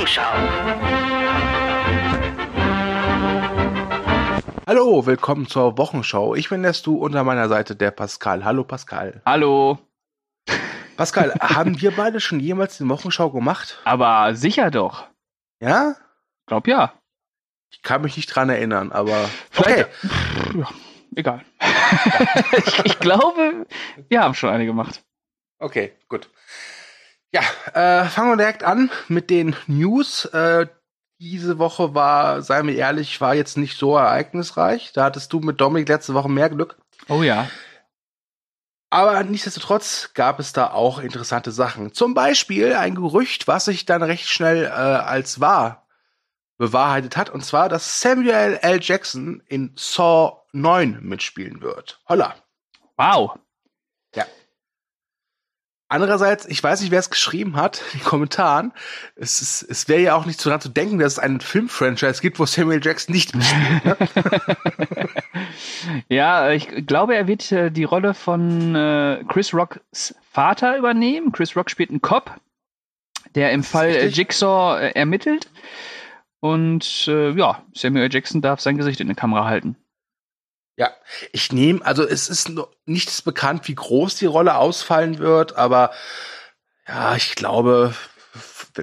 Wochenschau. Hallo, willkommen zur Wochenschau. Ich bin der Stu unter meiner Seite der Pascal. Hallo Pascal. Hallo. Pascal, haben wir beide schon jemals die Wochenschau gemacht? Aber sicher doch. Ja? Glaub ja. Ich kann mich nicht dran erinnern, aber Vielleicht, Pff, ja, egal. ich, ich glaube, wir haben schon eine gemacht. Okay, gut. Ja, äh, fangen wir direkt an mit den News. Äh, diese Woche war, seien wir ehrlich, war jetzt nicht so ereignisreich. Da hattest du mit Dominik letzte Woche mehr Glück. Oh ja. Aber nichtsdestotrotz gab es da auch interessante Sachen. Zum Beispiel ein Gerücht, was sich dann recht schnell äh, als wahr bewahrheitet hat. Und zwar, dass Samuel L. Jackson in Saw 9 mitspielen wird. Holla. Wow. Andererseits, ich weiß nicht, wer es geschrieben hat, in den Kommentaren. Es, ist, es wäre ja auch nicht so daran zu denken, dass es einen Filmfranchise gibt, wo Samuel Jackson nicht mitspielt. Ne? ja, ich glaube, er wird äh, die Rolle von äh, Chris Rocks Vater übernehmen. Chris Rock spielt einen Cop, der im Fall äh, Jigsaw äh, ermittelt. Und äh, ja, Samuel Jackson darf sein Gesicht in die Kamera halten. Ja, ich nehme, also es ist noch nichts bekannt, wie groß die Rolle ausfallen wird, aber ja, ich glaube,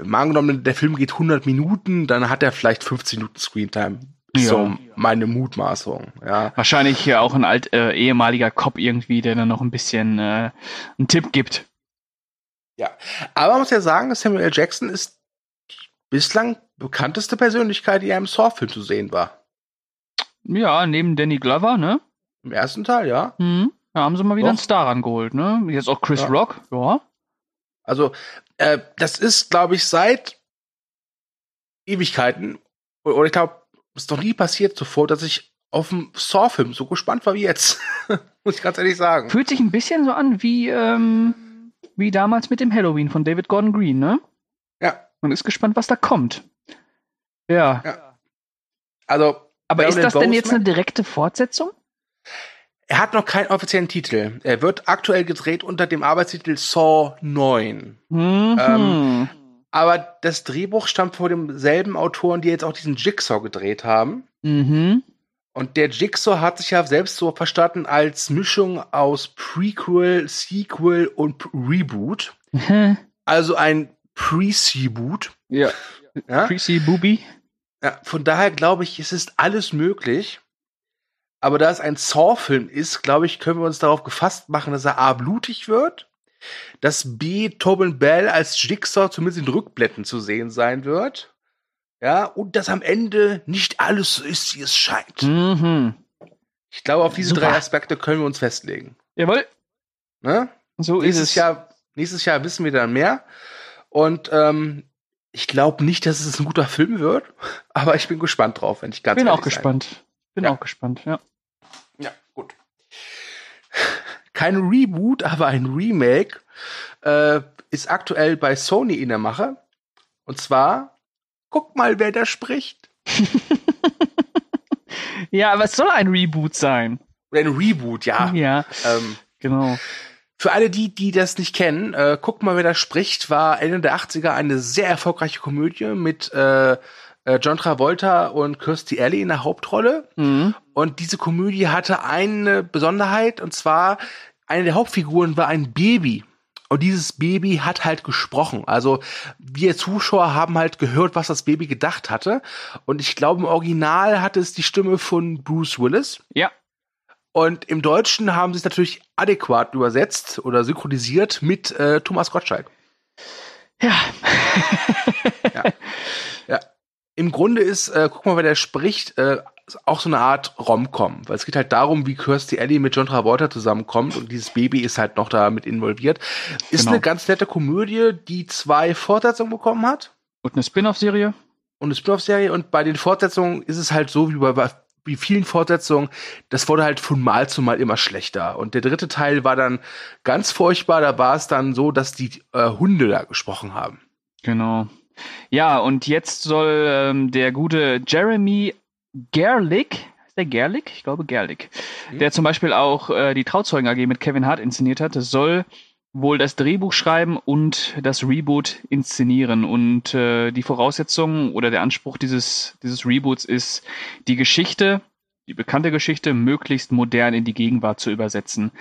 mal angenommen, der Film geht 100 Minuten, dann hat er vielleicht 15 Minuten Screentime. Ja. So meine Mutmaßung, ja. Wahrscheinlich hier auch ein alt äh, ehemaliger Cop irgendwie, der dann noch ein bisschen äh, einen Tipp gibt. Ja, aber man muss ja sagen, Samuel L. Jackson ist bislang bekannteste Persönlichkeit, die ja im Saw-Film zu sehen war. Ja, neben Danny Glover, ne? Im ersten Teil, ja. Hm. Da haben sie mal wieder Doch. einen Star rangeholt, ne? Jetzt auch Chris Ja. Rock, ja. Also, äh, das ist, glaube ich, seit Ewigkeiten, oder ich glaube, es ist noch nie passiert zuvor, dass ich auf dem Saw-Film so gespannt war wie jetzt. Muss ich ganz ehrlich sagen. Fühlt sich ein bisschen so an wie, ähm, wie damals mit dem Halloween von David Gordon Green, ne? Ja, Man ist gespannt, was da kommt. Ja. Ja. also, Aber ist Marilyn das denn jetzt Boseman? eine direkte Fortsetzung? er hat noch keinen offiziellen Titel. Er wird aktuell gedreht unter dem Arbeitstitel Saw 9. Mhm. Ähm, Aber das Drehbuch stammt von demselben Autoren, die jetzt auch diesen Jigsaw gedreht haben. mhm. Und der Jigsaw hat sich ja selbst so verstanden als Mischung aus Prequel, Sequel und Reboot. Also ein Pre-Seaboot. ja. Ja? Creasy Booby. Ja, von daher glaube ich, es ist alles möglich. Aber da es ein Saw-Film ist, glaube ich, können wir uns darauf gefasst machen, dass er A blutig wird, dass B Tobin Bell als Jigsaw zumindest in Rückblenden zu sehen sein wird. Ja, und dass am Ende nicht alles so ist, wie es scheint. Mhm. Ich glaube, auf diese Super. drei Aspekte können wir uns festlegen. Jawohl. Ne? So ist Nächstes es. Jahr, nächstes Jahr wissen wir dann mehr. Und ähm, ich glaube nicht, dass es ein guter Film wird, aber ich bin gespannt drauf, wenn ich ganz Bin auch sein gespannt. Bin Ja. auch gespannt, ja. Ja, gut. Kein Reboot, aber ein Remake äh, ist aktuell bei Sony in der Mache. Und zwar, guck mal, wer da spricht. Ja, aber es soll ein Reboot sein. Ein Reboot, ja. Ja, Ähm, genau. Für alle die, die das nicht kennen, äh, guck mal, wer da spricht, war Ende der 80er eine sehr erfolgreiche Komödie mit äh, äh, John Travolta und Kirstie Alley in der Hauptrolle. Mhm. Und diese Komödie hatte eine Besonderheit, und zwar eine der Hauptfiguren war ein Baby. Und dieses Baby hat halt gesprochen. Also wir Zuschauer haben halt gehört, was das Baby gedacht hatte. Und ich glaube, im Original hatte es die Stimme von Bruce Willis. Ja. Und im Deutschen haben sie es natürlich adäquat übersetzt oder synchronisiert mit äh, Thomas Gottschalk. Ja. Ja. Im Grunde ist, äh, guck mal, wer der spricht, äh, auch so eine Art Rom-Com. Weil es geht halt darum, wie Kirstie Alley mit John Travolta zusammenkommt und dieses Baby ist halt noch da mit involviert. Ist Genau. eine ganz nette Komödie, die zwei Fortsetzungen bekommen hat Und eine Spin-off-Serie? und eine Spin-off-Serie. Und bei den Fortsetzungen ist es halt so wie bei wie vielen Fortsetzungen, das wurde halt von Mal zu Mal immer schlechter. Und der dritte Teil war dann ganz furchtbar. Da war es dann so, dass die äh, Hunde da gesprochen haben. Genau. Ja, und jetzt soll ähm, der gute Jeremy Gerlich, ist der Gerlich? Ich glaube Gerlich, Mhm. der zum Beispiel auch äh, die Trauzeugen AG mit Kevin Hart inszeniert hat, soll wohl das Drehbuch schreiben und das Reboot inszenieren. Und äh, die Voraussetzung oder der Anspruch dieses, dieses Reboots ist, die Geschichte, die bekannte Geschichte, möglichst modern in die Gegenwart zu übersetzen.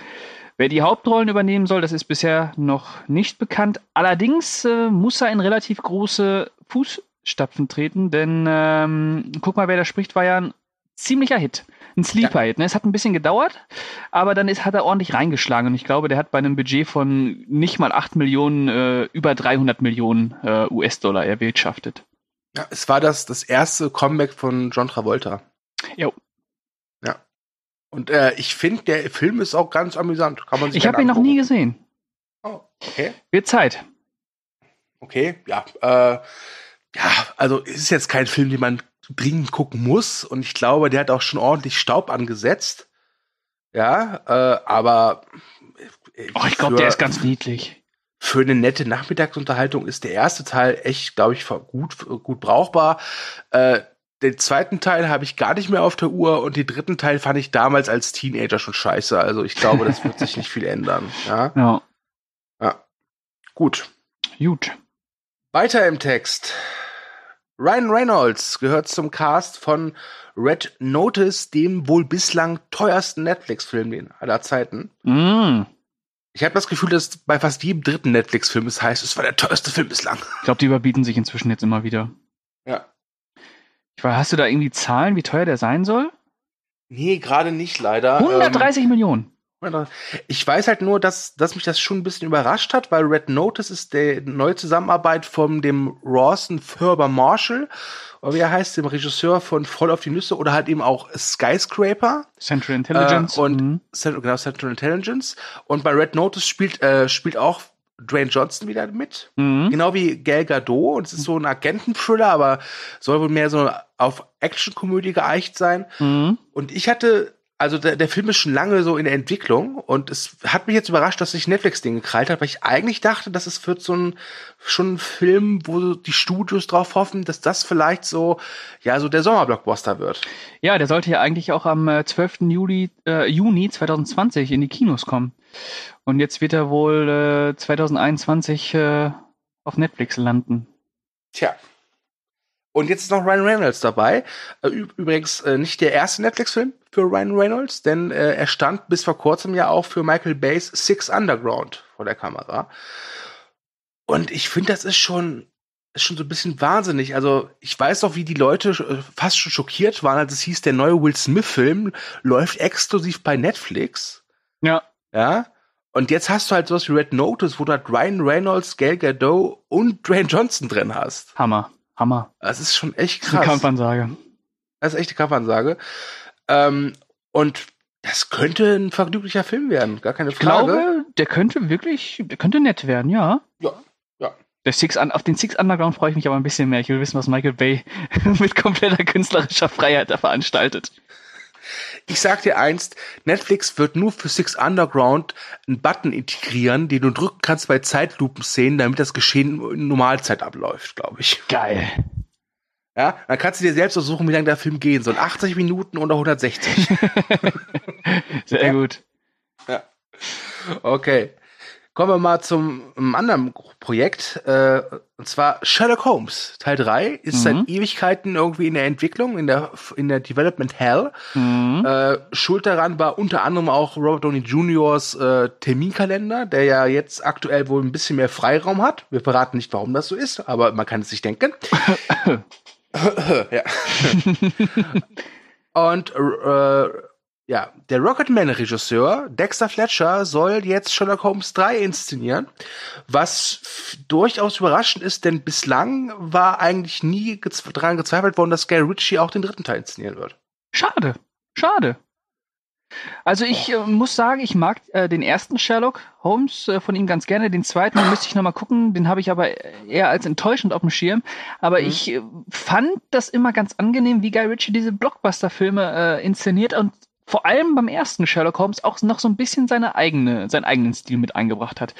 Wer die Hauptrollen übernehmen soll, das ist bisher noch nicht bekannt. Allerdings äh, muss er in relativ große Fußstapfen treten, denn ähm, guck mal, wer da spricht, war ja ein ziemlicher Hit. Ein Sleeper-Hit. Ne? Es hat ein bisschen gedauert, aber dann ist, hat er ordentlich reingeschlagen. Und ich glaube, der hat bei einem Budget von nicht mal 8 Millionen äh, über 300 Millionen äh, US-Dollar erwirtschaftet. Ja, es war das, das erste Comeback von John Travolta. Jo. Ja. Und äh, ich finde, der Film ist auch ganz amüsant. Kann man sich ich habe ihn noch nie gesehen. Oh, okay. Wird Zeit. Okay, ja. Äh, ja, also es ist jetzt kein Film, den man dringend gucken muss. Und ich glaube, der hat auch schon ordentlich Staub angesetzt. Ja, äh, aber. Äh, oh, ich glaube, der ist ganz niedlich. Für eine nette Nachmittagsunterhaltung ist der erste Teil echt, glaube ich, gut, gut brauchbar. Äh, den zweiten Teil habe ich gar nicht mehr auf der Uhr und den dritten Teil fand ich damals als Teenager schon scheiße. Also ich glaube, das wird sich nicht viel ändern. Ja. ja. ja. Gut. Gut. Weiter im Text. Ryan Reynolds gehört zum Cast von Red Notice, dem wohl bislang teuersten Netflix-Film aller Zeiten. Mm. Ich habe das Gefühl, dass bei fast jedem dritten Netflix-Film es heißt, es war der teuerste Film bislang. Ich glaube, die überbieten sich inzwischen jetzt immer wieder. Ja. Ich weiß, hast du da irgendwie Zahlen, wie teuer der sein soll? Nee, gerade nicht, leider. 130 ähm, Millionen. Ich weiß halt nur, dass, dass mich das schon ein bisschen überrascht hat, weil Red Notice ist der neue Zusammenarbeit von dem Rawson Thurber Marshall, oder wie er heißt, dem Regisseur von Voll auf die Nüsse oder halt eben auch Skyscraper. Central Intelligence. Äh, und mhm. genau, Central Intelligence. Und bei Red Notice spielt, äh, spielt auch Dwayne Johnson wieder mit. Mhm. Genau wie Gal Gadot. Und es ist so ein Agenten-Thriller, aber soll wohl mehr so auf Action-Komödie geeicht sein. Mhm. Und ich hatte also der, der Film ist schon lange so in der Entwicklung und es hat mich jetzt überrascht, dass sich Netflix den gekrallt hat, weil ich eigentlich dachte, dass es wird so ein schon ein Film, wo die Studios drauf hoffen, dass das vielleicht so ja so der Sommerblockbuster wird. Ja, der sollte ja eigentlich auch am 12. Äh, Juli, äh, Juni 2020 in die Kinos kommen. Und jetzt wird er wohl äh, 2021 äh, auf Netflix landen. Tja, und jetzt ist noch Ryan Reynolds dabei. Äh, übrigens äh, nicht der erste Netflix-Film für Ryan Reynolds, denn äh, er stand bis vor kurzem ja auch für Michael Bays Six Underground vor der Kamera. Und ich finde, das ist schon, ist schon so ein bisschen wahnsinnig. Also ich weiß doch, wie die Leute fast schon schockiert waren, als es hieß, der neue Will Smith-Film läuft exklusiv bei Netflix. Ja. Ja. Und jetzt hast du halt sowas wie Red Notice, wo du halt Ryan Reynolds, Gal Gadot und Dwayne Johnson drin hast. Hammer. Hammer. Das ist schon echt krass. Das ist eine Kampfansage. Das ist echt eine Kampfansage. Ähm, und das könnte ein vergnüglicher Film werden, gar keine Frage. Ich glaube, der könnte wirklich, der könnte nett werden, ja. Ja, ja. Der Six auf den Six Underground freue ich mich aber ein bisschen mehr. Ich will wissen, was Michael Bay mit kompletter künstlerischer Freiheit da veranstaltet. Ich sag dir einst, Netflix wird nur für Six Underground einen Button integrieren, den du drücken kannst bei Zeitlupenszenen, damit das Geschehen in Normalzeit abläuft, glaube ich. Geil. Ja, dann kannst du dir selbst aussuchen, wie lange der Film gehen soll. 80 Minuten oder 160. Sehr ja. gut. Ja. Okay. Kommen wir mal zum anderen Projekt. Äh, und zwar Sherlock Holmes. Teil 3 ist mhm. seit Ewigkeiten irgendwie in der Entwicklung, in der, in der Development Hell. Mhm. Äh, Schuld daran war unter anderem auch Robert Downey Jr.'s äh, Terminkalender, der ja jetzt aktuell wohl ein bisschen mehr Freiraum hat. Wir verraten nicht, warum das so ist, aber man kann es sich denken. ja. Und äh, ja, der Rocketman-Regisseur Dexter Fletcher soll jetzt Sherlock Holmes 3 inszenieren, was durchaus überraschend ist, denn bislang war eigentlich nie gez daran gezweifelt worden, dass Gary Ritchie auch den dritten Teil inszenieren wird. Schade, schade. Also ich äh, muss sagen, ich mag äh, den ersten Sherlock Holmes äh, von ihm ganz gerne. Den zweiten den müsste ich noch mal gucken. Den habe ich aber eher als enttäuschend auf dem Schirm. Aber mhm. ich äh, fand das immer ganz angenehm, wie Guy Ritchie diese Blockbuster-Filme äh, inszeniert und vor allem beim ersten Sherlock Holmes auch noch so ein bisschen seine eigene, seinen eigenen Stil mit eingebracht hat.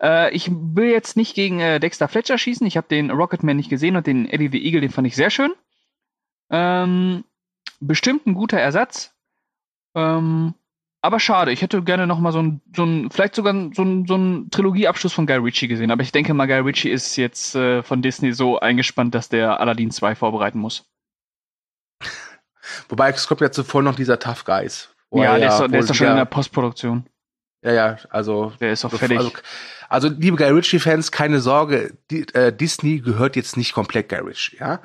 Äh, ich will jetzt nicht gegen äh, Dexter Fletcher schießen. Ich habe den Rocketman nicht gesehen und den Eddie the Eagle, den fand ich sehr schön. Ähm, bestimmt ein guter Ersatz. Ähm, Aber schade, ich hätte gerne noch mal so ein, so ein vielleicht sogar so ein, so ein Trilogieabschluss von Guy Ritchie gesehen. Aber ich denke mal, Guy Ritchie ist jetzt äh, von Disney so eingespannt, dass der Aladdin 2 vorbereiten muss. Wobei es kommt ja zuvor noch dieser Tough Guys. Ja, der, ist, doch, der ist doch schon in der Postproduktion. Ja, ja, also. Der ist auch fertig. Also, also liebe Guy Ritchie-Fans, keine Sorge, die, äh, Disney gehört jetzt nicht komplett Guy Ritchie, ja.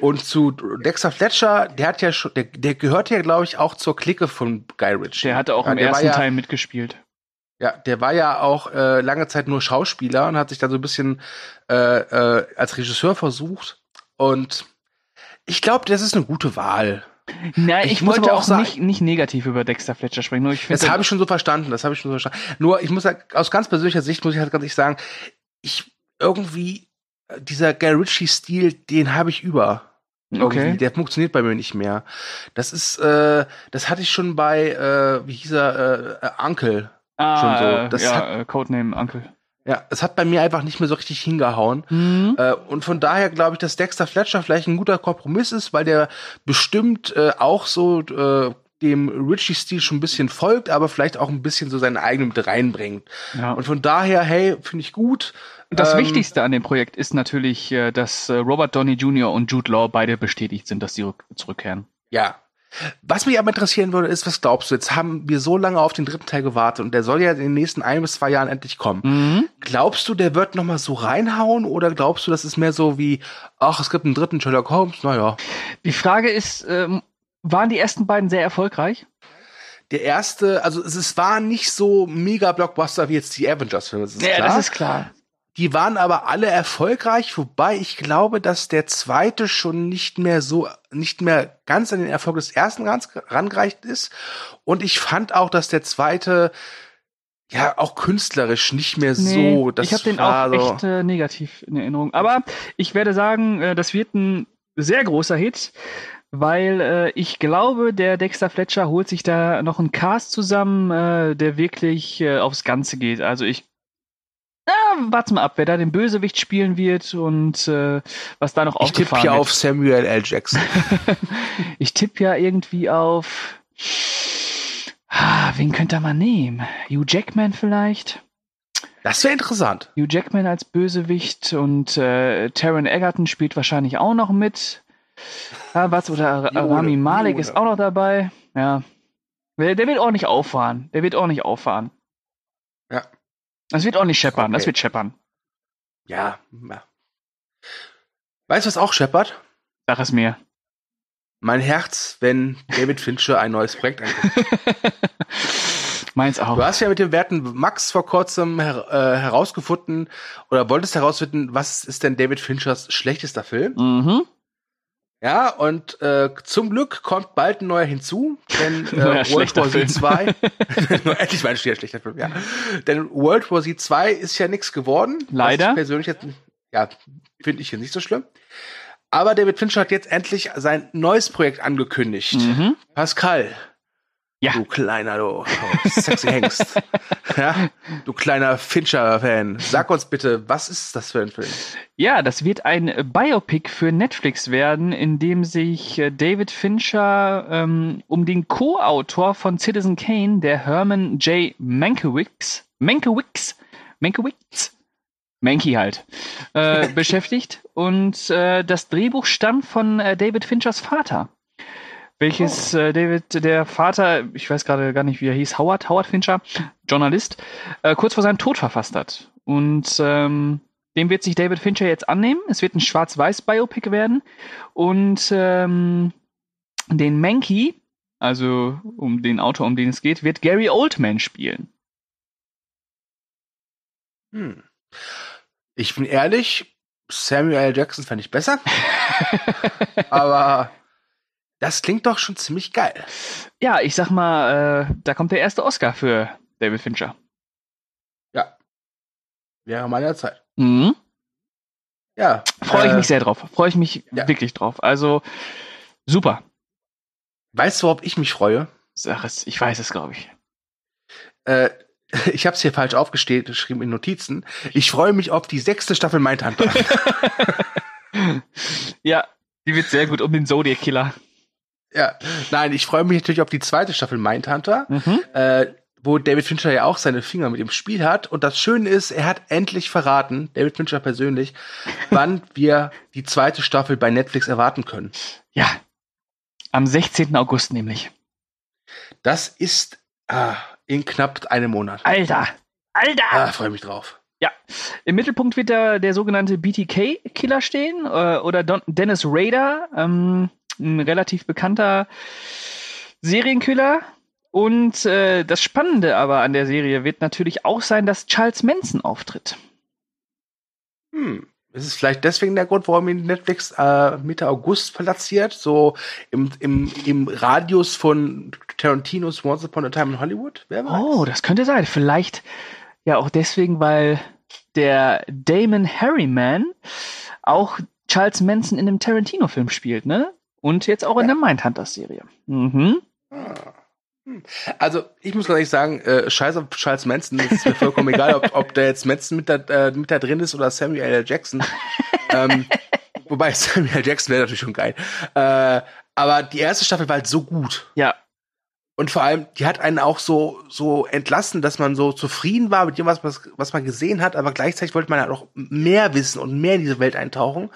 Und zu Dexter Fletcher, der hat ja schon, der, der gehört ja, glaube ich, auch zur Clique von Guy Ritchie. Der hatte auch ja, im ersten ja, Teil mitgespielt. Ja, der war ja auch äh, lange Zeit nur Schauspieler und hat sich dann so ein bisschen äh, äh, als Regisseur versucht. Und ich glaube, das ist eine gute Wahl. Nein, ich, ich wollte auch sagen, nicht, nicht negativ über Dexter Fletcher sprechen. Nur ich das habe ich schon so verstanden. Das habe ich schon so verstanden. Nur ich muss halt, aus ganz persönlicher Sicht muss ich halt ganz ehrlich sagen, ich irgendwie äh, dieser Guy Ritchie Stil, den habe ich über. Irgendwie. Okay. Der funktioniert bei mir nicht mehr. Das ist, äh, das hatte ich schon bei, äh, wie hieß er, äh, Uncle. Ah, schon so. Das ja, hat, äh, Codename Uncle. Ja, es hat bei mir einfach nicht mehr so richtig hingehauen. Mhm. Äh, und von daher glaube ich, dass Dexter Fletcher vielleicht ein guter Kompromiss ist, weil der bestimmt äh, auch so äh, dem Richie-Stil schon ein bisschen folgt, aber vielleicht auch ein bisschen so seinen eigenen mit reinbringt. Ja. Und von daher, hey, finde ich gut. Das ähm, Wichtigste an dem Projekt ist natürlich, äh, dass äh, Robert Downey Jr. und Jude Law beide bestätigt sind, dass sie zurückkehren. Ja, was mich aber interessieren würde, ist, was glaubst du? Jetzt haben wir so lange auf den dritten Teil gewartet und der soll ja in den nächsten ein bis zwei Jahren endlich kommen. Mhm. Glaubst du, der wird noch mal so reinhauen oder glaubst du, das ist mehr so wie, ach, es gibt einen dritten Sherlock Holmes? Naja. Die Frage ist, ähm, waren die ersten beiden sehr erfolgreich? Der erste, also es war nicht so mega Blockbuster wie jetzt die Avengers-Filme. Ja, klar. das ist klar. Die waren aber alle erfolgreich, wobei ich glaube, dass der zweite schon nicht mehr so, nicht mehr ganz an den Erfolg des ersten rangereicht ist. Und ich fand auch, dass der zweite ja auch künstlerisch nicht mehr nee, so. Das ich habe den auch so echt äh, negativ in Erinnerung. Aber ich werde sagen, äh, das wird ein sehr großer Hit, weil äh, ich glaube, der Dexter Fletcher holt sich da noch einen Cast zusammen, äh, der wirklich äh, aufs Ganze geht. Also ich ja, warte mal ab, wer da den Bösewicht spielen wird und äh, was da noch ich aufgefahren Ich tippe ja auf Samuel L. Jackson. ich tippe ja irgendwie auf. Ah, wen könnte man nehmen? Hugh Jackman vielleicht? Das wäre interessant. Hugh Jackman als Bösewicht und äh, Taron Egerton spielt wahrscheinlich auch noch mit. Ja, was, oder Jode, Rami Malek Jode. ist auch noch dabei. Ja. Der, der wird auch nicht auffahren. Der wird auch nicht auffahren. Ja. Das wird auch nicht scheppern, okay. das wird scheppern. Ja. Weißt du, was auch scheppert? Sag es mir. Mein Herz, wenn David Fincher ein neues Projekt anguckt. Meins auch. Du hast ja mit dem werten Max vor kurzem her äh, herausgefunden oder wolltest herausfinden, was ist denn David Finchers schlechtester Film? Mhm. Ja, und äh, zum Glück kommt bald ein neuer hinzu, denn äh, World War Z 2, endlich mal ein schlechter Film, ja. Denn World War Z 2 ist ja nichts geworden. Leider. persönlich jetzt, ja, finde ich hier nicht so schlimm. Aber David Fincher hat jetzt endlich sein neues Projekt angekündigt. Mhm. Pascal, ja. Du kleiner, du sexy Hengst. ja, du kleiner Fincher-Fan. Sag uns bitte, was ist das für ein Film? Ja, das wird ein Biopic für Netflix werden, in dem sich äh, David Fincher ähm, um den Co-Autor von Citizen Kane, der Herman J. Mankiewicz, Mankiewicz, Mankiewicz, Manky halt, äh, beschäftigt. Und äh, das Drehbuch stammt von äh, David Finchers Vater welches oh. äh, David, der Vater, ich weiß gerade gar nicht, wie er hieß, Howard, Howard Fincher, Journalist, äh, kurz vor seinem Tod verfasst hat. Und ähm, dem wird sich David Fincher jetzt annehmen. Es wird ein Schwarz-Weiß-Biopic werden. Und ähm, den Mankey, also um den Autor, um den es geht, wird Gary Oldman spielen. Hm. Ich bin ehrlich, Samuel L. Jackson fände ich besser. Aber das klingt doch schon ziemlich geil. Ja, ich sag mal, äh, da kommt der erste Oscar für David Fincher. Ja. Wäre meiner Zeit. Mhm. Ja. Freue ich äh, mich sehr drauf. Freue ich mich ja. wirklich drauf. Also, super. Weißt du, ob ich mich freue? Sag es, ich weiß es, glaube ich. Äh, ich habe es hier falsch aufgestellt, geschrieben in Notizen. Ich freue mich auf die sechste Staffel Mindhunter. ja, die wird sehr gut um den Zodiac Killer. Ja, nein, ich freue mich natürlich auf die zweite Staffel Mindhunter, Mhm. äh, wo David Fincher ja auch seine Finger mit dem Spiel hat. Und das Schöne ist, er hat endlich verraten, David Fincher persönlich, wann wir die zweite Staffel bei Netflix erwarten können. Ja. Am 16. August nämlich. Das ist ah, in knapp einem Monat. Alter! Alter! Ah, freue mich drauf. Im Mittelpunkt wird der, der sogenannte BTK-Killer stehen äh, oder Don Dennis Rader, ähm, ein relativ bekannter Serienkiller. Und äh, das Spannende aber an der Serie wird natürlich auch sein, dass Charles Manson auftritt. Hm. Ist es vielleicht deswegen der Grund, warum ihn Netflix äh, Mitte August platziert? So im, im, im Radius von Tarantinos Once Upon a Time in Hollywood? Wer weiß? Oh, das könnte sein. Vielleicht ja auch deswegen, weil der Damon Harriman auch Charles Manson in dem Tarantino-Film spielt, ne? Und jetzt auch in der Mindhunters-Serie. Mhm. Ah. Also, ich muss ehrlich sagen, äh, scheiß auf Charles Manson, es ist mir vollkommen egal, ob, ob der jetzt Manson mit da, äh, mit da drin ist oder Samuel L. Jackson. ähm, wobei Samuel L. Jackson wäre natürlich schon geil. Äh, aber die erste Staffel war halt so gut. Ja, Und vor allem, die hat einen auch so, so entlassen, dass man so zufrieden war mit dem, was, was, man gesehen hat, aber gleichzeitig wollte man halt auch mehr wissen und mehr in diese Welt eintauchen.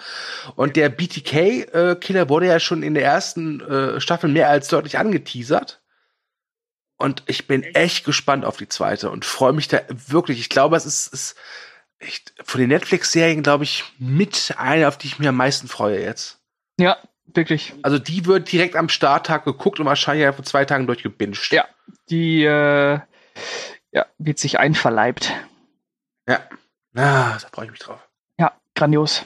Und der BTK-Killer wurde ja schon in der ersten äh, Staffel mehr als deutlich angeteasert. Und ich bin echt gespannt auf die zweite und freue mich da wirklich. Ich glaube, es ist, ist echt von den Netflix-Serien, glaube ich, mit eine, auf die ich mich am meisten freue jetzt. ja, wirklich. Also die wird direkt am Starttag geguckt und wahrscheinlich ja vor zwei Tagen durchgebinged. Ja, die äh, ja, wird sich einverleibt. Ja. Ah, da freue ich mich drauf. Ja, grandios.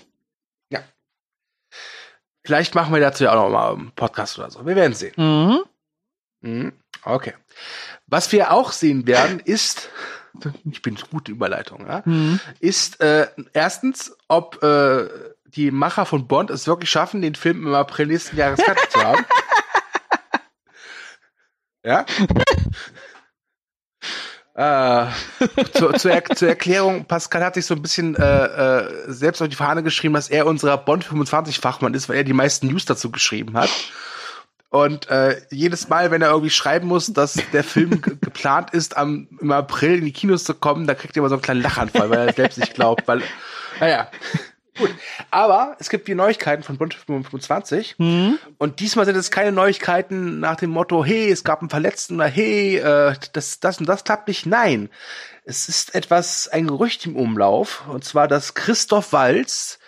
Vielleicht machen wir dazu ja auch noch mal einen Podcast oder so. Wir werden sehen. Mhm. Mhm. Okay. Was wir auch sehen werden, ist, ich bin gut in Überleitung, ja, Mhm. ist äh, erstens, ob äh, die Macher von Bond es wirklich schaffen, den Film im April nächsten Jahres fertig zu haben. Ja. Äh, zur, zur, Er zur Erklärung, Pascal hat sich so ein bisschen äh, äh, selbst auf die Fahne geschrieben, dass er unserer Bond 25 Fachmann ist, weil er die meisten News dazu geschrieben hat. Und äh, jedes Mal, wenn er irgendwie schreiben muss, dass der Film ge- geplant ist, am, im April in die Kinos zu kommen, da kriegt er immer so einen kleinen Lachanfall, weil er selbst nicht glaubt. Weil, naja, gut. Aber es gibt die Neuigkeiten von Bond 25. Mhm. Und diesmal sind es keine Neuigkeiten nach dem Motto, hey, es gab einen Verletzten oder hey, äh, das, das und das klappt nicht. Nein. Es ist etwas, ein Gerücht im Umlauf. Und zwar, dass Christoph Walz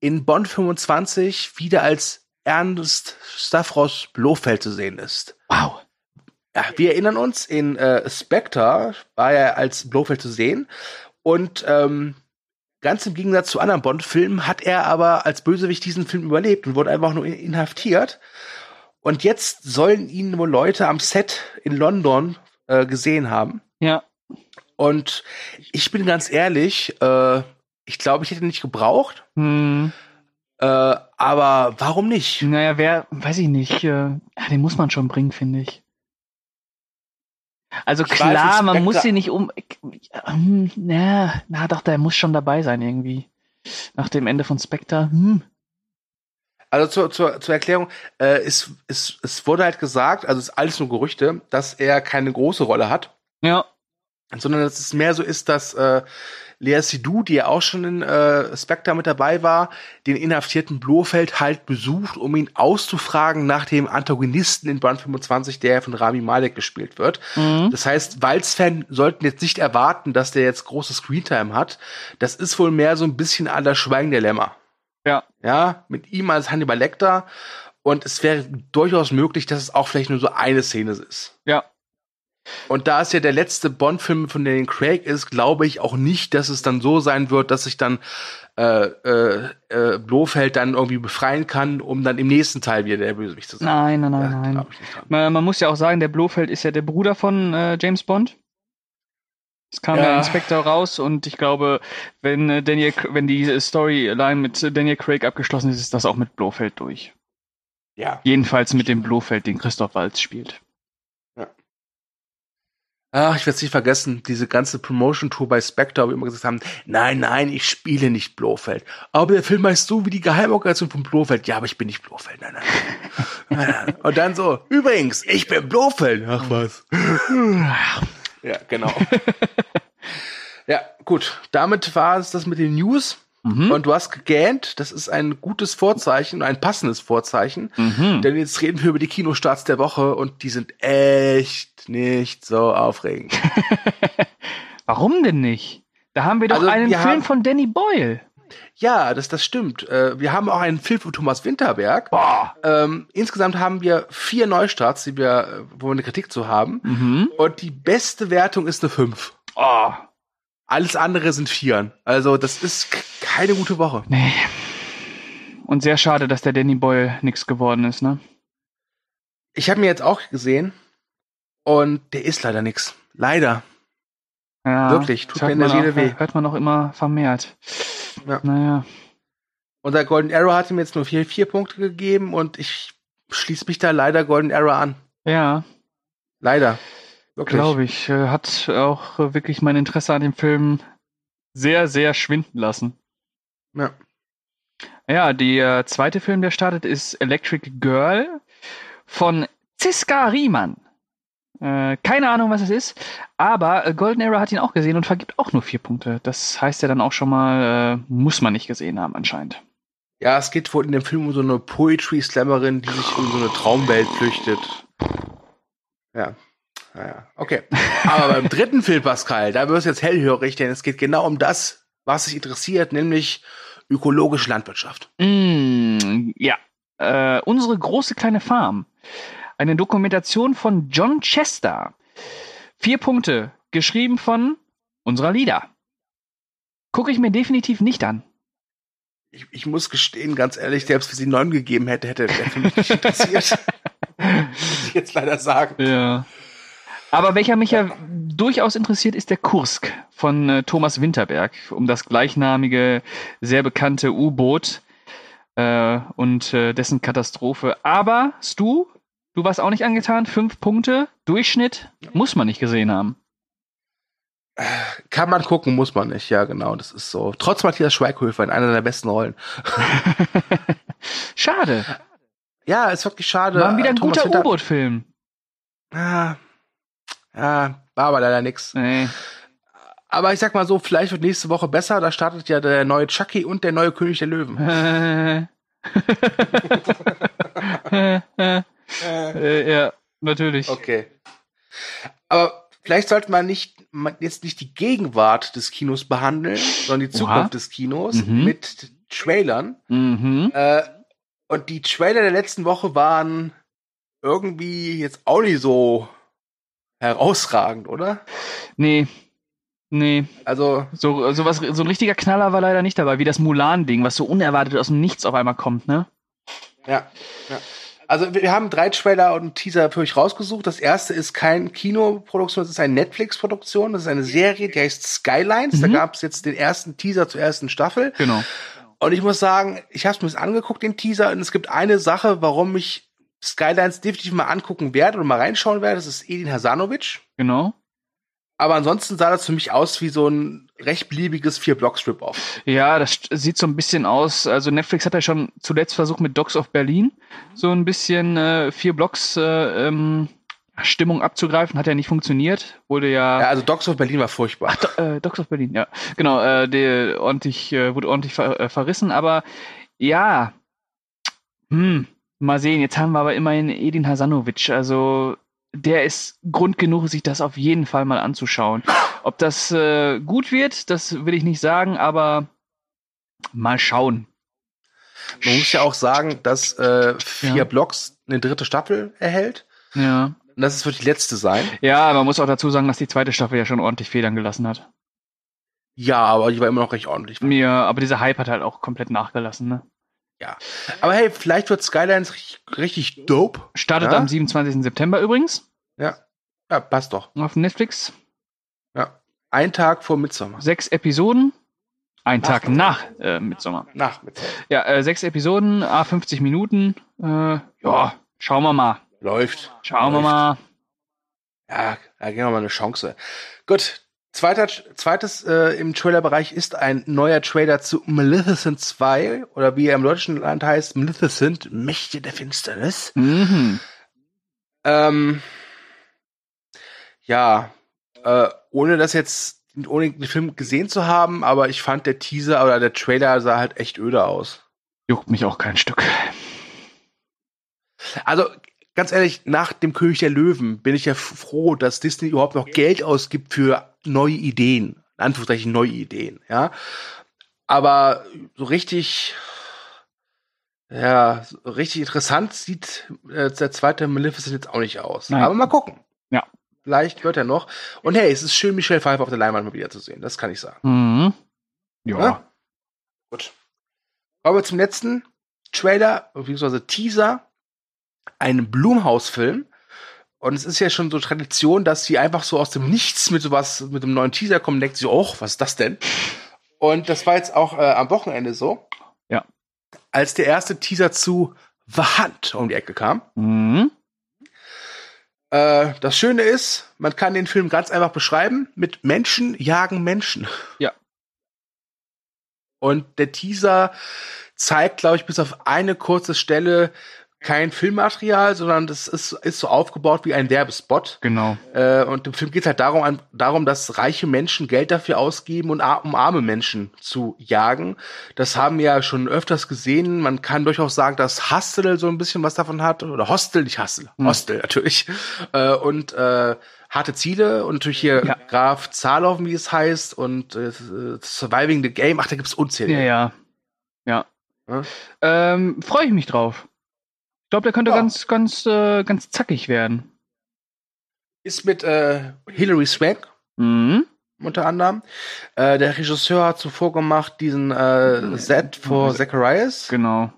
in Bond 25 wieder als Ernst Stavros Blofeld zu sehen ist. Wow. Ja, wir erinnern uns, in äh, Spectre war er als Blofeld zu sehen. Und ähm, ganz im Gegensatz zu anderen Bond-Filmen hat er aber als Bösewicht diesen Film überlebt und wurde einfach nur in- inhaftiert. Und jetzt sollen ihn wohl Leute am Set in London äh, gesehen haben. Ja. Und ich bin ganz ehrlich, äh, ich glaube, ich hätte ihn nicht gebraucht. Hm. Äh, aber warum nicht? Naja, wer, weiß ich nicht, äh, ja, den muss man schon bringen, finde ich. Also Ich weiß, klar, es man muss sie nicht um. Ähm, na, na doch, der muss schon dabei sein irgendwie. Nach dem Ende von Spectre. Hm. Also zur, zur, zur Erklärung, äh, es, es, es wurde halt gesagt, also es ist alles nur Gerüchte, dass er keine große Rolle hat, Ja. Sondern dass es mehr so ist, dass äh, Lea Seydoux, die ja auch schon in äh, Spectre mit dabei war, den inhaftierten Blofeld halt besucht, um ihn auszufragen nach dem Antagonisten in Band 25, der von Rami Malek gespielt wird. Mhm. Das heißt, Walz-Fan sollten jetzt nicht erwarten, dass der jetzt große Screentime hat. Das ist wohl mehr so ein bisschen an der Schweigen der Lämmer. Ja. Ja, mit ihm als Hannibal Lecter. Und es wäre durchaus möglich, dass es auch vielleicht nur so eine Szene ist. Ja. Und da es ja der letzte Bond-Film von Daniel Craig ist, glaube ich auch nicht, dass es dann so sein wird, dass sich dann äh, äh, äh, Blofeld dann irgendwie befreien kann, um dann im nächsten Teil wieder der Bösewicht zu sein. Nein, nein, nein, Ja, nein. Man, man muss ja auch sagen, der Blofeld ist ja der Bruder von äh, James Bond. Es kam ja. Ja. Inspector raus und ich glaube, wenn äh, Daniel, wenn die Storyline mit äh, Daniel Craig abgeschlossen ist, ist das auch mit Blofeld durch. Ja. Jedenfalls mit dem Blofeld, den Christoph Waltz spielt. Ach, ich werde es nicht vergessen, diese ganze Promotion-Tour bei Spectre, wo wir immer gesagt haben, nein, nein, ich spiele nicht Blofeld. Aber der Film heißt so wie die Geheimorganisation von Blofeld. Ja, aber ich bin nicht Blofeld. Nein, nein. Und dann so, übrigens, ich bin Blofeld. Ach was. ja, genau. ja, gut. Damit war es das mit den News. Mhm. Und du hast gegähnt, das ist ein gutes Vorzeichen, ein passendes Vorzeichen. Mhm. Denn jetzt reden wir über die Kinostarts der Woche und die sind echt nicht so aufregend. Warum denn nicht? Da haben wir doch also, einen wir Film von Danny Boyle. Ja, das, das stimmt. Äh, wir haben auch einen Film von Thomas Winterberg. Boah. Ähm, insgesamt haben wir vier Neustarts, die wir, äh, wo wir eine Kritik zu haben. Mhm. Und die beste Wertung ist eine 5. Oh. Alles andere sind Vieren. Also, das ist keine gute Woche. Nee. Und sehr schade, dass der Danny Boyle nix geworden ist, ne? Ich habe mir jetzt auch gesehen und der ist leider nix. Leider. Ja, Wirklich, tut mir in der Seele weh. Hört man auch immer vermehrt. Ja. Naja. Unser Golden Arrow hat ihm jetzt nur vier, vier Punkte gegeben und ich schließe mich da leider Golden Arrow an. Ja. Leider. Glaube ich. Äh, hat auch wirklich mein Interesse an dem Film sehr, sehr schwinden lassen. Ja. Ja, der äh, zweite Film, der startet, ist Electric Girl von Ziska Riemann. Äh, keine Ahnung, was es ist, aber äh, Golden Arrow hat ihn auch gesehen und vergibt auch nur vier Punkte. Das heißt ja dann auch schon mal, äh, muss man nicht gesehen haben anscheinend. Ja, es geht wohl in dem Film um so eine Poetry-Slammerin, die sich in so eine Traumwelt flüchtet. Ja. Naja, okay. Aber beim dritten Film, Pascal, da wirst du jetzt hellhörig, denn es geht genau um das, was sich interessiert, nämlich ökologische Landwirtschaft. Mm, ja. Äh, unsere große kleine Farm. Eine Dokumentation von John Chester. Vier Punkte, geschrieben von unserer Lieder. Gucke ich mir definitiv nicht an. Ich, ich, muss gestehen, ganz ehrlich, selbst wenn sie neun gegeben hätte, hätte der für mich nicht interessiert. muss ich jetzt leider sagen. Ja. Aber welcher mich ja durchaus interessiert, ist der Kursk von äh, Thomas Winterberg um das gleichnamige, sehr bekannte U-Boot äh, und äh, dessen Katastrophe. Aber Stu, du warst auch nicht angetan. Fünf Punkte, Durchschnitt, muss man nicht gesehen haben. Kann man gucken, muss man nicht. Ja, genau, das ist so. Trotz Matthias Schweighöfer in einer der besten Rollen. schade. Ja, ist wirklich schade. War wieder ein Thomas guter U-Boot-Film. Ah, ja, war aber leider nix. Nee. Aber ich sag mal so, vielleicht wird nächste Woche besser. Da startet ja der neue Chucky und der neue König der Löwen. äh, ja, natürlich. Okay. Aber vielleicht sollte man nicht jetzt nicht die Gegenwart des Kinos behandeln, sondern die Zukunft Oha. des Kinos mhm. mit Trailern. Mhm. Äh, und die Trailer der letzten Woche waren irgendwie jetzt auch nicht so herausragend, oder? Nee. Nee. Also. So, so, was, so ein richtiger Knaller war leider nicht dabei, wie das Mulan-Ding, was so unerwartet aus dem Nichts auf einmal kommt, ne? Ja. ja. Also wir haben drei Trailer und einen Teaser für euch rausgesucht. Das erste ist kein Kinoproduktion, das ist eine Netflix-Produktion. Das ist eine Serie, die heißt Skylines. Mhm. Da gab es jetzt den ersten Teaser zur ersten Staffel. Genau. Und ich muss sagen, ich habe es mir angeguckt, den Teaser, und es gibt eine Sache, warum ich Skylines definitiv mal angucken werde oder mal reinschauen werde. Das ist Edin Hasanovic. Genau. Aber ansonsten sah das für mich aus wie so ein recht beliebiges Vier-Block-Strip-Off. Ja, das sieht so ein bisschen aus. Also Netflix hat ja schon zuletzt versucht mit Dogs of Berlin so ein bisschen äh, vier Blocks äh, ähm, Stimmung abzugreifen, hat ja nicht funktioniert. Wurde ja. Ja, also Dogs of Berlin war furchtbar. Ach, Do äh, Dogs of Berlin, ja. Genau, äh, der ordentlich, äh, wurde ordentlich ver äh, verrissen, aber ja. Hm, Mal sehen, jetzt haben wir aber immerhin Edin Hasanovic. Also der ist Grund genug, sich das auf jeden Fall mal anzuschauen. Ob das äh, gut wird, das will ich nicht sagen, aber mal schauen. Man muss ja auch sagen, dass äh, vier ja. Blocks eine dritte Staffel erhält. Ja. Und das wird die letzte sein. Ja, man muss auch dazu sagen, dass die zweite Staffel ja schon ordentlich Federn gelassen hat. Ja, aber die war immer noch recht ordentlich. Ja, aber dieser Hype hat halt auch komplett nachgelassen, ne? Ja. Aber hey, vielleicht wird Skylines richtig, dope. Startet ja? am 27. September übrigens. Ja. Ja, passt doch. Auf Netflix. Ja. Ein Tag vor Midsommer. Sechs Episoden. Ein nach Tag nach äh, Midsommer. Nach Midsommer. Ja, äh, sechs Episoden, a 50 Minuten. Äh, ja, schauen wir mal. Läuft. Schauen Läuft. wir mal. Ja, da geben wir mal eine Chance. Gut, Zweiter, zweites äh, im Trailer-Bereich ist ein neuer Trailer zu Maleficent 2 oder wie er im deutschen Land heißt, Maleficent, Mächte der Finsternis. Mhm. Ähm, ja, äh, ohne das jetzt, ohne den Film gesehen zu haben, aber ich fand der Teaser oder der Trailer sah halt echt öde aus. Juckt mich auch kein Stück. Also ganz ehrlich, nach dem König der Löwen bin ich ja froh, dass Disney überhaupt noch Geld ausgibt für neue Ideen. In Anführungszeichen neue Ideen, ja. Aber so richtig, ja, so richtig interessant sieht äh, der zweite Maleficent jetzt auch nicht aus. Nein. Aber mal gucken. Ja. Vielleicht wird er noch. Und hey, es ist schön, Michelle Pfeiffer auf der Leinwand mal wieder zu sehen. Das kann ich sagen. Mhm. Ja. Ja? Gut. Kommen wir zum letzten Trailer, beziehungsweise Teaser. Ein Blumhaus-Film. Und es ist ja schon so Tradition, dass sie einfach so aus dem Nichts mit sowas, mit einem neuen Teaser kommen, denkt sie, oh, was ist das denn? Und das war jetzt auch äh, am Wochenende so. Ja. Als der erste Teaser zu The Hunt um die Ecke kam. Mhm. Äh, das Schöne ist, man kann den Film ganz einfach beschreiben mit Menschen jagen Menschen. Ja. Und der Teaser zeigt, glaube ich, bis auf eine kurze Stelle kein Filmmaterial, sondern das ist, ist so aufgebaut wie ein Werbespot. Genau. Äh, und im Film geht es halt darum, an- darum, dass reiche Menschen Geld dafür ausgeben, und um arme Menschen zu jagen. Das haben wir ja schon öfters gesehen. Man kann durchaus sagen, dass Hustle so ein bisschen was davon hat. Oder Hostel, nicht Hustle. Hm. Hostel natürlich. Äh, und äh, harte Ziele und natürlich hier Ja. Graf Zahlov, wie es heißt, und äh, Surviving the Game. Ach, da gibt's unzählige. Ja, ja. Ja. Ja. Ähm, Freue ich mich drauf. Ich glaube, der könnte Ja. ganz, ganz, äh, ganz zackig werden. Ist mit äh, Hilary Swank Mhm. unter anderem. Äh, der Regisseur hat zuvor gemacht diesen äh, Z for Zacharias Genau.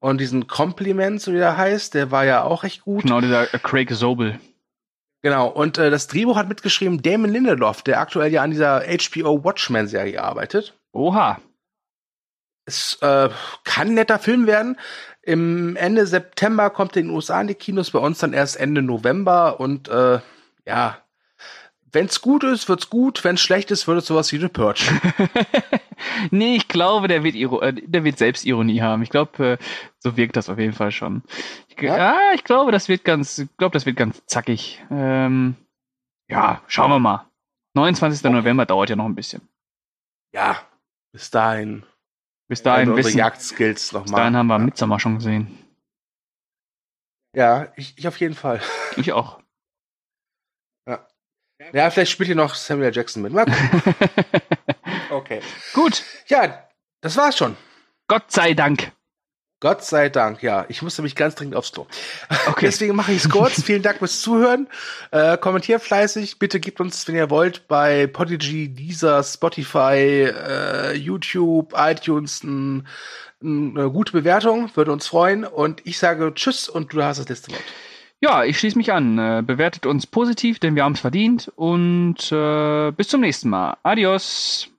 und diesen Compliment, so wie der heißt, der war ja auch recht gut. Genau, dieser äh, Craig Sobel. Genau. Und äh, das Drehbuch hat mitgeschrieben Damon Lindelof, der aktuell ja an dieser HBO Watchmen-Serie arbeitet. Oha. Es äh, kann ein netter Film werden. Im Ende September kommt er in den USA in die Kinos, bei uns dann erst Ende November. Und äh, ja, wenn's gut ist, wird's gut. Wenn's schlecht ist, wird es sowas wie The Purge. nee, ich glaube, der wird, Iro äh, der wird Selbstironie haben. Ich glaube, äh, so wirkt das auf jeden Fall schon. Ich, Ja? ja? ich glaube, das wird ganz, ich glaube, das wird ganz zackig. Ähm, ja, schauen wir mal. 29. November dauert ja noch ein bisschen. ja, bis dahin. Bis dahin, unsere wissen, Jagdskills bis nochmal. dahin haben wir Midsommar schon gesehen. Ja, ich, ich auf jeden Fall. Ich auch. Ja, vielleicht spielt hier noch Samuel Jackson mit. Mal. Okay. Gut, Ja, das war's schon. Gott sei Dank. Gott sei Dank, ja. Ich musste mich ganz dringend aufs Klo. Okay. Deswegen mache ich es kurz. Vielen Dank fürs Zuhören. Äh, kommentiert fleißig. Bitte gebt uns, wenn ihr wollt, bei Podigy, Deezer, Spotify, äh, YouTube, iTunes n- n- eine gute Bewertung. Würde uns freuen. Und ich sage Tschüss und du hast das letzte Wort. Ja, ich schließe mich an. Äh, bewertet uns positiv, denn wir haben es verdient. Und äh, bis zum nächsten Mal. Adios.